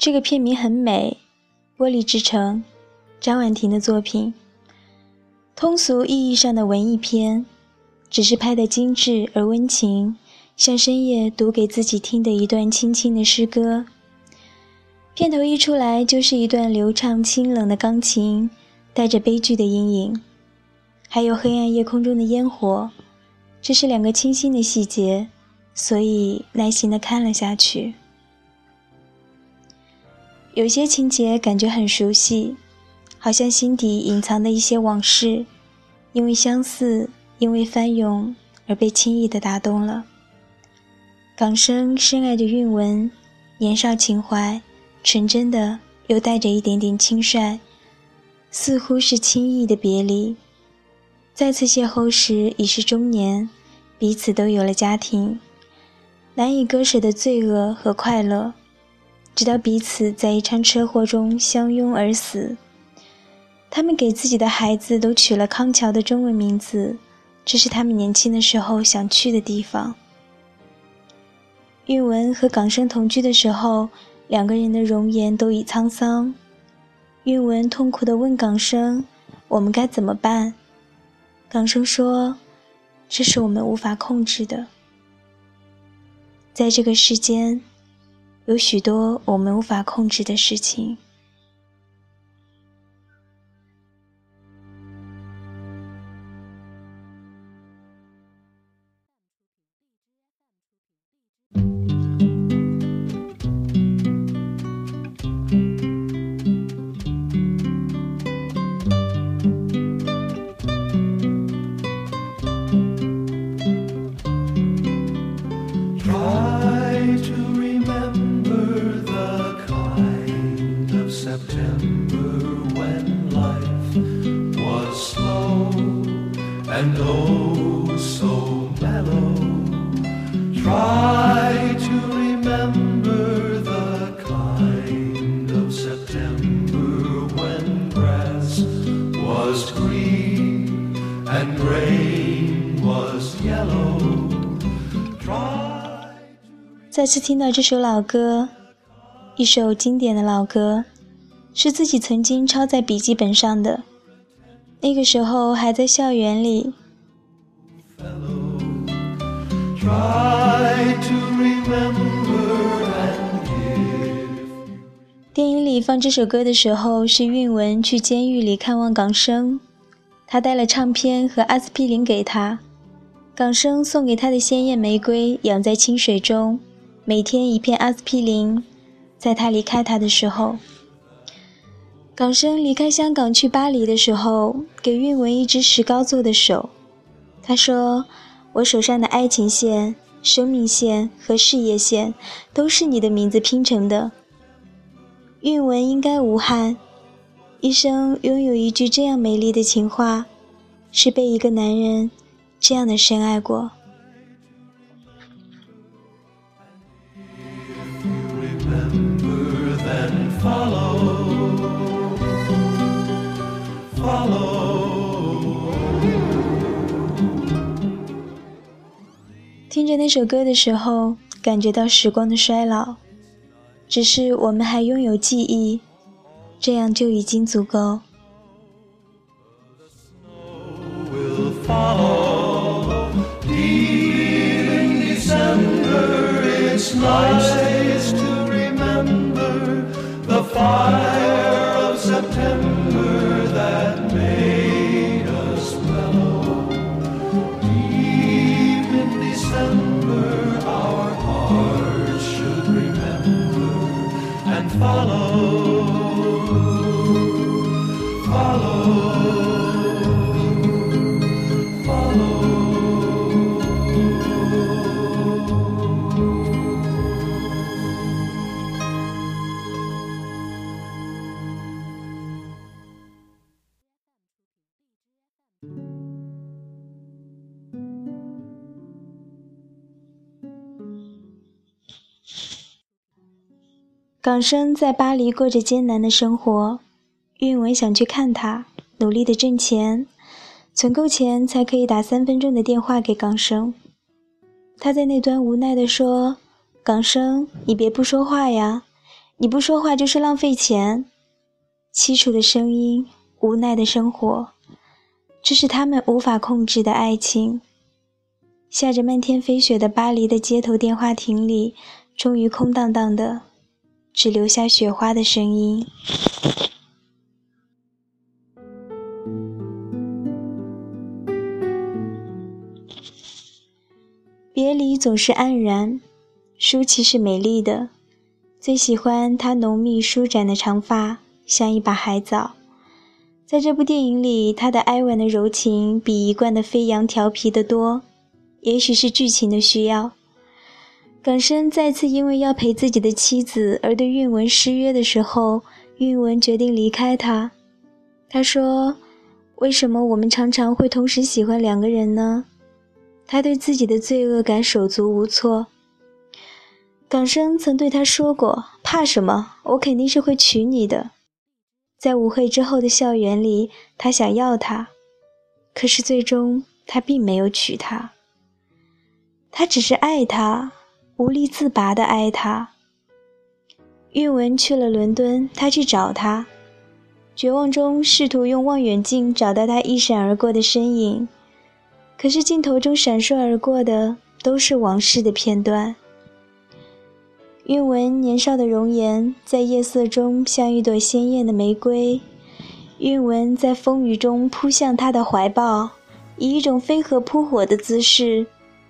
这个片名很美，《玻璃之城》，张婉婷的作品。通俗意义上的文艺片，只是拍得精致而温情，像深夜读给自己听的一段轻轻的诗歌。片头一出来就是一段流畅清冷的钢琴，带着悲剧的阴影，还有黑暗夜空中的烟火，这是两个清新的细节，所以耐心的看了下去。有些情节感觉很熟悉，好像心底隐藏的一些往事，因为相似，因为翻涌而被轻易的打动了。港生深爱着韵文，年少情怀。纯真的，又带着一点点轻率，似乎是轻易的别离。再次邂逅时已是中年，彼此都有了家庭，难以割舍的罪恶和快乐，直到彼此在一场车祸中相拥而死。他们给自己的孩子都取了康桥的中文名字，这是他们年轻的时候想去的地方。韵文和港生同居的时候。两个人的容颜都已沧桑，韵文痛苦地问港生：“我们该怎么办？”港生说：“这是我们无法控制的，在这个世间，有许多我们无法控制的事情。”再次听到这首老歌，一首经典的老歌，是自己曾经抄在笔记本上的。那个时候还在校园里。电影里放这首歌的时候，是韵文去监狱里看望港生，他带了唱片和阿司匹林给他，港生送给他的鲜艳玫瑰养在清水中。每天一片阿司匹林，在他离开他的时候，港生离开香港去巴黎的时候，给韵文一只石膏做的手。他说：“我手上的爱情线、生命线和事业线，都是你的名字拼成的。”韵文应该无憾，一生拥有一句这样美丽的情话，是被一个男人这样的深爱过。听着那首歌的时候，感觉到时光的衰老，只是我们还拥有记忆，这样就已经足够。follow. 港生在巴黎过着艰难的生活，韵文想去看他，努力的挣钱，存够钱才可以打三分钟的电话给港生。他在那端无奈的说：“港生，你别不说话呀，你不说话就是浪费钱。凄楚的声音，无奈的生活，这是他们无法控制的爱情。下着漫天飞雪的巴黎的街头电话亭里，终于空荡荡的，只留下雪花的声音。别离总是黯然，舒淇是美丽的，最喜欢她浓密舒展的长发，像一把海藻。在这部电影里，她的哀婉的柔情比一贯的飞扬调皮的多。也许是剧情的需要，港生再次因为要陪自己的妻子而对韵文失约的时候，韵文决定离开他。他说：“为什么我们常常会同时喜欢两个人呢？”他对自己的罪恶感手足无措。港生曾对他说过：“怕什么？我肯定是会娶你的。”在舞会之后的校园里，他想要她，可是最终他并没有娶她。他只是爱她，无力自拔的爱他。韵文去了伦敦，他去找他，绝望中试图用望远镜找到他一闪而过的身影，可是镜头中闪烁而过的都是往事的片段。韵文年少的容颜在夜色中像一朵鲜艳的玫瑰，韵文在风雨中扑向他的怀抱，以一种飞蛾扑火的姿势。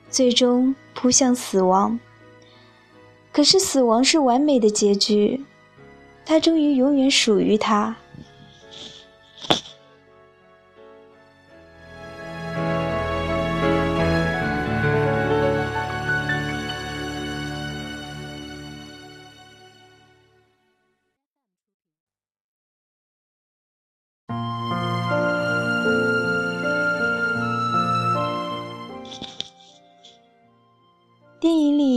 最终扑向死亡。可是死亡是完美的结局，他终于永远属于他。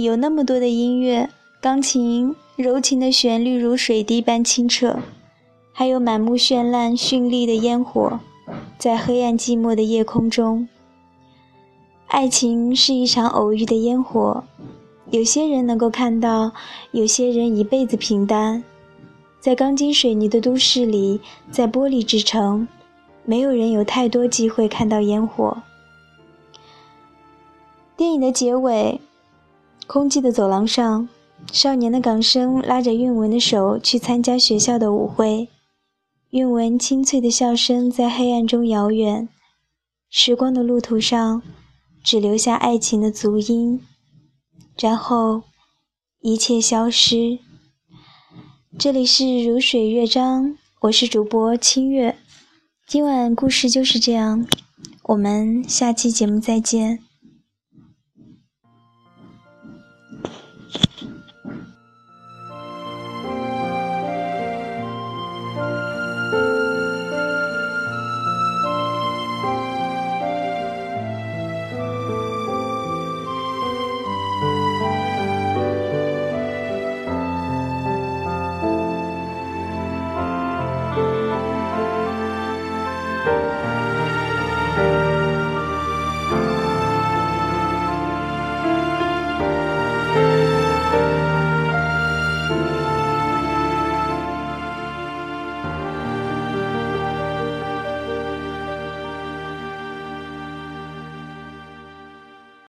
有那么多的音乐，钢琴柔情的旋律如水滴般清澈，还有满目绚烂绚丽的烟火，在黑暗寂寞的夜空中。爱情是一场偶遇的烟火，有些人能够看到，有些人一辈子平淡。在钢筋水泥的都市里，在玻璃之城，没有人有太多机会看到烟火。电影的结尾。空寂的走廊上，少年的港生拉着韵文的手去参加学校的舞会。韵文清脆的笑声在黑暗中遥远。时光的路途上，只留下爱情的足音，然后一切消失。这里是如水乐章，我是主播清月。今晚故事就是这样，我们下期节目再见。